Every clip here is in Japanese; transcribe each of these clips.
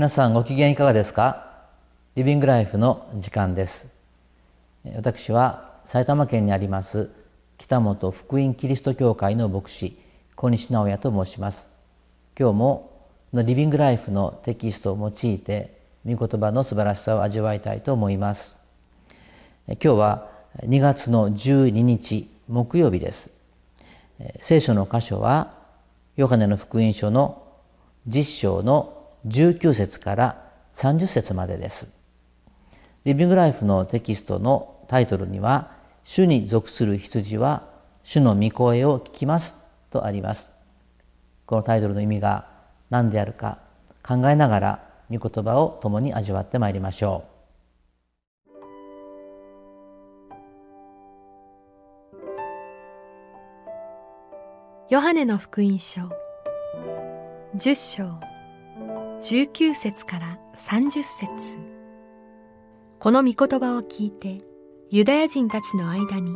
皆さんご機嫌いかがですか？リビングライフの時間です。私は埼玉県にあります北本福音キリスト教会の牧師小西直也と申します。今日ものリビングライフのテキストを用いて御言葉の素晴らしさを味わいたいと思います。今日は2月の12日木曜日です。聖書の箇所はヨハネの福音書の10章の19節から30節までです。リビングライフのテキストのタイトルには「主に属する羊は主の御声を聞きます」とあります。このタイトルの意味が何であるか考えながら御言葉を共に味わってまいりましょう。ヨハネの福音書10章19節から30節。この御言葉を聞いてユダヤ人たちの間に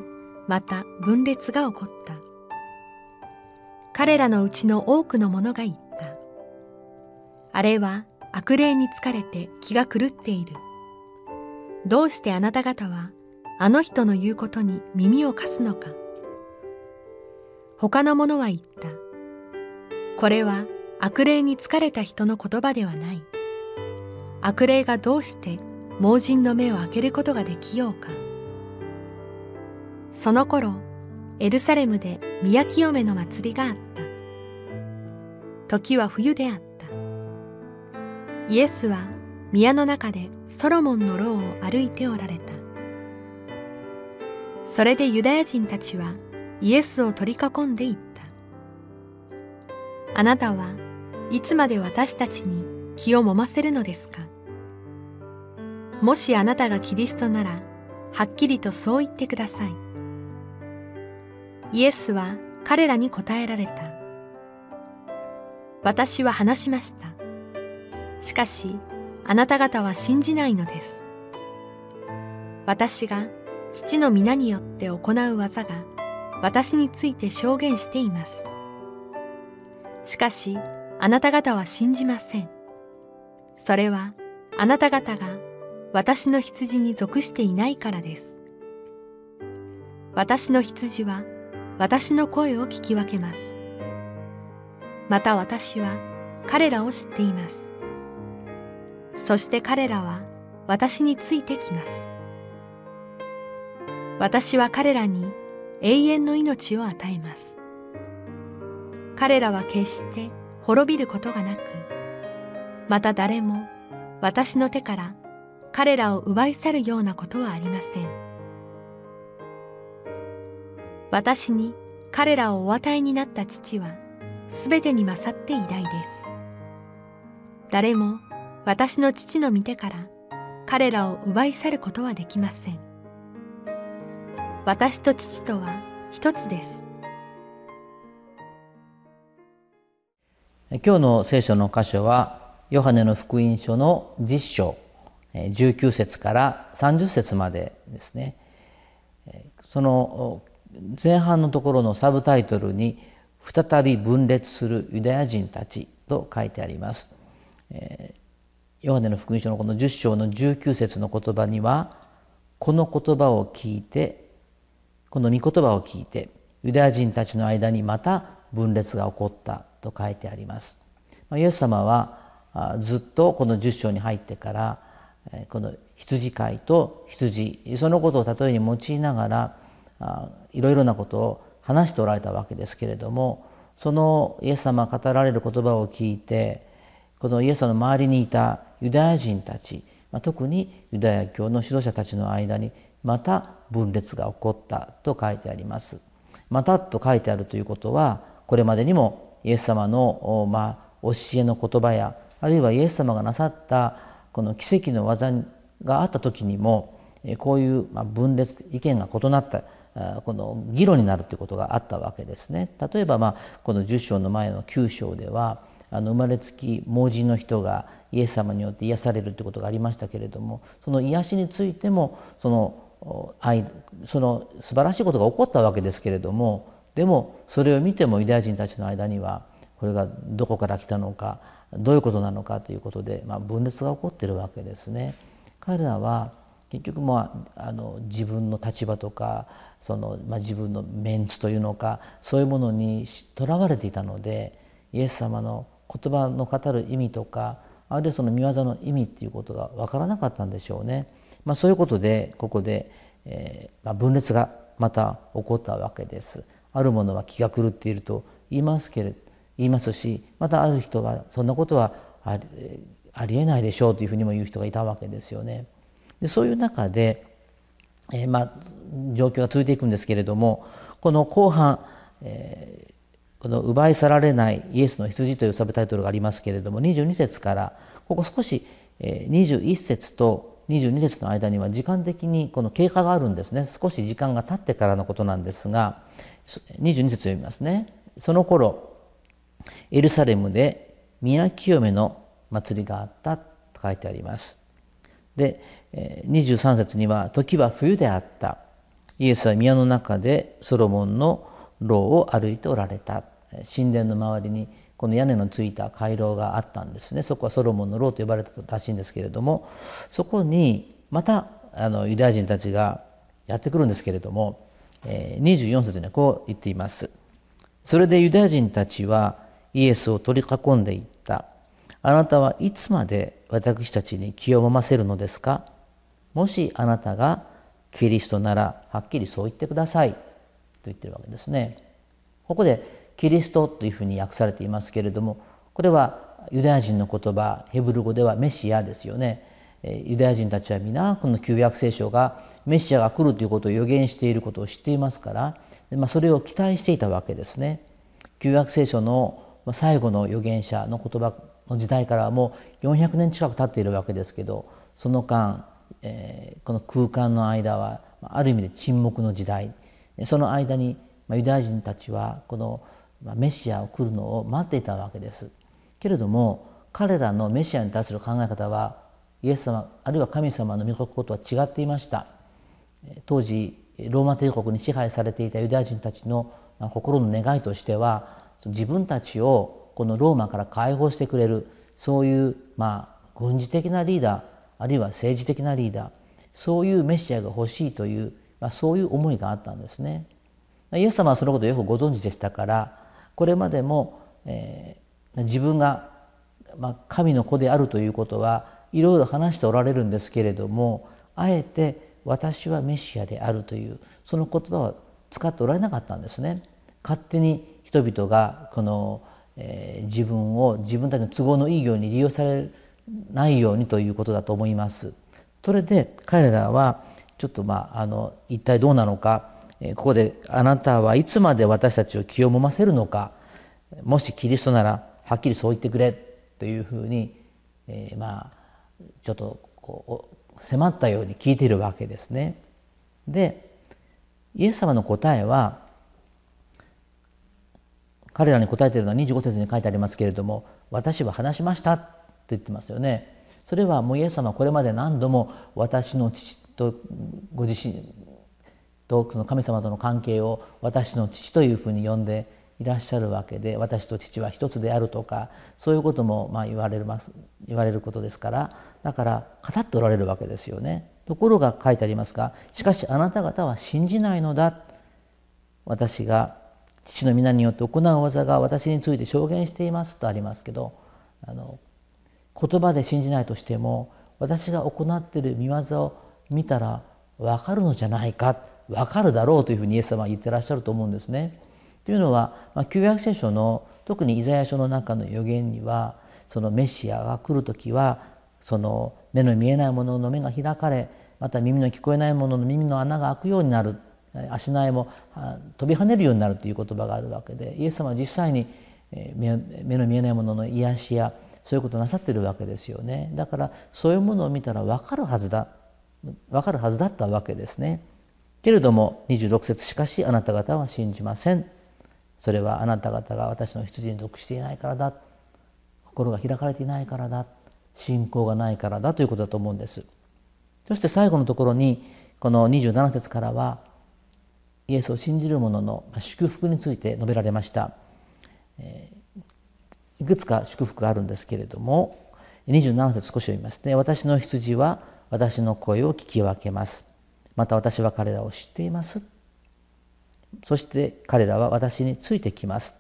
また分裂が起こった。彼らのうちの多くの者が言った。あれは悪霊に疲れて気が狂っている。どうしてあなた方はあの人の言うことに耳を貸すのか。他の者は言った。これは悪霊に疲れた人の言葉ではない。悪霊がどうして盲人の目を開けることができようか。その頃エルサレムで宮清めの祭りがあった。時は冬であった。イエスは宮の中でソロモンの牢を歩いておられた。それでユダヤ人たちはイエスを取り囲んでいった。あなたはいつまで私たちに気をもませるのですか？もしあなたがキリストならはっきりとそう言ってください。イエスは彼らに答えられた。私は話しました。しかしあなた方は信じないのです。私が父の皆によって行う技が私について証言しています。しかしあなた方は信じません。それはあなた方が私の羊に属していないからです。私の羊は私の声を聞き分けます。また私は彼らを知っています。そして彼らは私についてきます。私は彼らに永遠の命を与えます。彼らは決して滅びることがなくまた誰も私の手から彼らを奪い去るようなことはありません。私に彼らをお与えになった父はすべてに勝って偉大です。誰も私の父の御手から彼らを奪い去ることはできません。私と父とは一つです。今日の聖書の箇所はヨハネの福音書の10章19節から30節までですねその前半のところのサブタイトルに「再び分裂するユダヤ人たち」と書いてあります。ヨハネの福音書のこの10章の19節の言葉にはこの言葉を聞いてこの御言葉を聞いてユダヤ人たちの間にまた分裂が起こったと書いてあります。イエス様はずっとこの10章に入ってからこの羊飼いと羊そのことを例えに用いながらいろいろなことを話しておられたわけですけれどもそのイエス様が語られる言葉を聞いてこのイエス様の周りにいたユダヤ人たち特にユダヤ教の指導者たちの間にまた分裂が起こったと書いてあります。またと書いてあるということはこれまでにもイエス様の、まあ、教えの言葉やあるいはイエス様がなさったこの奇跡の技があった時にもこういう分裂意見が異なったこの議論になるということがあったわけですね。例えば、まあ、この10章の前の9章ではあの生まれつき盲人の人がイエス様によって癒されるということがありましたけれどもその癒しについてもその愛その素晴らしいことが起こったわけですけれどもでもそれを見てもユダヤ人たちの間にはこれがどこから来たのかどういうことなのかということで、まあ、分裂が起こっているわけですね。彼らは結局、まあ、あの自分の立場とかその、まあ、自分のメンツというのかそういうものにとらわれていたのでイエス様の言葉の語る意味とかあるいはその見業の意味っていうことが分からなかったんでしょうね。まあ、そういうことでここで、えーまあ、分裂がまた起こったわけです。あるものは気が狂っていると言いますけれ言いますしまたある人はそんなことはありありえないでしょうというふうにも言う人がいたわけですよね。でそういう中で、えー、まあ状況が続いていくんですけれどもこの後半、えー、この奪い去られないイエスの羊というサブタイトルがありますけれども22節からここ少し21節と22節の間には時間的にこの経過があるんですね少し時間が経ってからのことなんですが22節読みますね。その頃エルサレムで宮清めの祭りがあったと書いてあります。で23節には時は冬であった。イエスは宮の中でソロモンの牢を歩いておられた。神殿の周りにこの屋根のついた回廊があったんですね。そこはソロモンの牢と呼ばれたらしいんですけれどもそこにまたあのユダヤ人たちがやってくるんですけれども、24節にはこう言っています。それでユダヤ人たちはイエスを取り囲んでいった。あなたはいつまで私たちに気を揉ませるのですか？もしあなたがキリストならはっきりそう言ってくださいと言ってるわけですね。ここでキリストというふうに訳されていますけれどもこれはユダヤ人の言葉ヘブル語ではメシアですよね。ユダヤ人たちは皆この旧約聖書がメシアが来るということを予言していることを知っていますからで、まあ、それを期待していたわけですね。旧約聖書の最後の預言者の言葉の時代からもう400年近く経っているわけですけどその間、えー、この空間の間はある意味で沈黙の時代その間にユダヤ人たちはこのメシアを来るのを待っていたわけです。けれども彼らのメシアに対する考え方はイエス様あるいは神様の御心とは違っていました。当時ローマ帝国に支配されていたユダヤ人たちの心の願いとしては自分たちをこのローマから解放してくれるそういうまあ軍事的なリーダーあるいは政治的なリーダーそういうメシアが欲しいという、まあ、そういう思いがあったんですね。イエス様はそのことをよくご存知でしたからこれまでも、えー、自分が、まあ、神の子であるということはいろいろ話しておられるんですけれどもあえて私はメシアであるというその言葉を使っておられなかったんですね。勝手に人々がこの、えー、自分を自分たちの都合のいいように利用されないようにということだと思います。それで彼らはちょっとまああの一体どうなのかえここで「あなたはいつまで私たちを気をもませるのかもしキリストならはっきりそう言ってくれ」というふうに、えー、まあちょっとこう迫ったように聞いているわけですね。でイエス様の答えは彼らに答えているのは25節に書いてありますけれども「私は話しました」と言ってますよね。それはもうイエス様はこれまで何度も私の父とご自身とその神様との関係を私の父というふうに呼んでいらっしゃるわけで私と父は一つであるとかそういうこともまあ言われます言われることですからだから語っておられるわけですよね。ところが書いてありますがしかしあなた方は信じないのだ私が父の皆によって行う技が私について証言していますとありますけどあの言葉で信じないとしても私が行っている見業を見たら分かるのじゃないか分かるだろうというふうにイエス様は言ってらっしゃると思うんですね。というのは、旧約聖書の特にイザヤ書の中の予言にはそのメシアが来る時はその目の見えないものの目が開かれまた耳の聞こえないものの耳の穴が開くようになる足苗も飛び跳ねるようになるという言葉があるわけでイエス様は実際に目の見えないものの癒しやそういうことをなさってるわけですよね。だからそういうものを見たら分かるはずだ分かるはずだったわけですね。けれども26節しかしあなた方は信じません。それはあなた方が私の羊に属していないからだ。心が開かれていないからだ。信仰がないからだということだと思うんです。そして最後のところにこの27節からはイエスを信じる者の祝福について述べられました、えいくつか祝福があるんですけれども27節少し読みます。ね私の羊は私の声を聞き分けます。また私は彼らを知っています。そして彼らは私についてきます。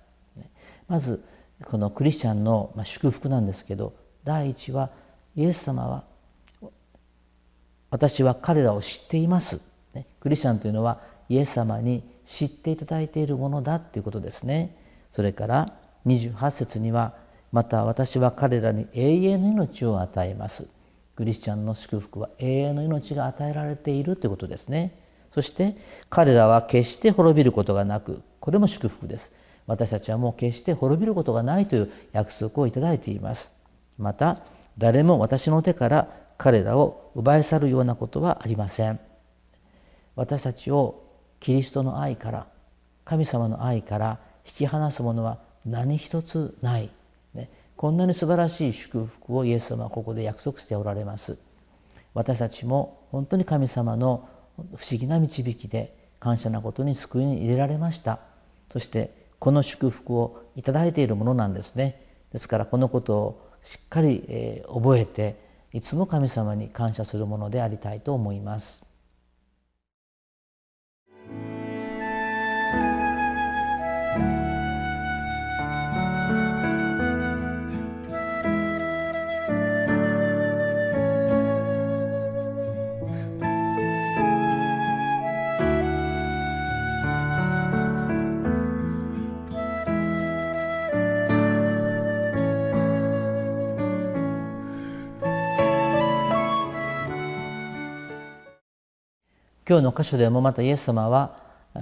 まずこのクリスチャンの祝福なんですけど第一はイエス様は私は彼らを知っています。クリスチャンというのはイエス様に知っていただいているものだということですね。それから28節にはまた私は彼らに永遠の命を与えます。クリスチャンの祝福は永遠の命が与えられているということですね。そして彼らは決して滅びることがなくこれも祝福です。私たちはもう決して滅びることがないという約束をいただいています。また誰も私の手から彼らを奪い去るようなことはありません。私たちをキリストの愛から神様の愛から引き離すものは何一つない、ね、こんなに素晴らしい祝福をイエス様はここで約束しておられます。私たちも本当に神様の不思議な導きで感謝なことに救いに入れられましたそしてこの祝福をいただいているものなんですねですからこのことをしっかり、覚えていつも神様に感謝するものでありたいと思います。今日の箇所でもまたイエス様は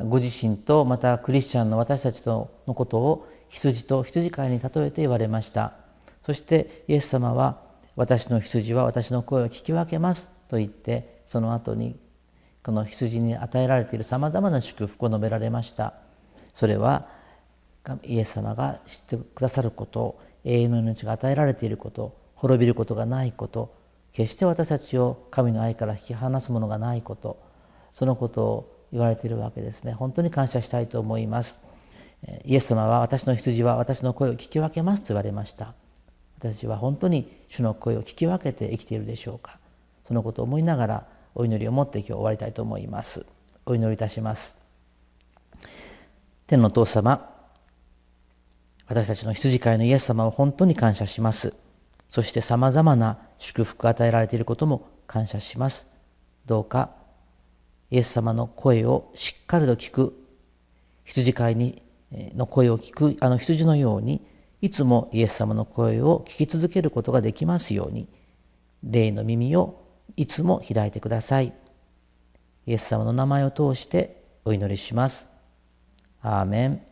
ご自身とまたクリスチャンの私たちとのことを羊と羊飼いに例えて言われました。そしてイエス様は私の羊は私の声を聞き分けますと言ってその後にこの羊に与えられているさまざまな祝福を述べられました。それはイエス様が知ってくださること永遠の命が与えられていること滅びることがないこと決して私たちを神の愛から引き離すものがないこと。そのことを言われているわけですね。本当に感謝したいと思います。イエス様は私の羊は私の声を聞き分けますと言われました。私たちは本当に主の声を聞き分けて生きているでしょうか。そのことを思いながらお祈りを持って今日終わりたいと思います。お祈りいたします。天の父様私たちの羊飼いのイエス様を本当に感謝します。そしてさまざまな祝福が与えられていることも感謝します。どうかイエス様の声をしっかりと聞く。羊飼いにの声を聞く。あの羊のようにいつもイエス様の声を聞き続けることができますように。霊の耳をいつも開いてください。イエス様の名前を通してお祈りします。アーメン。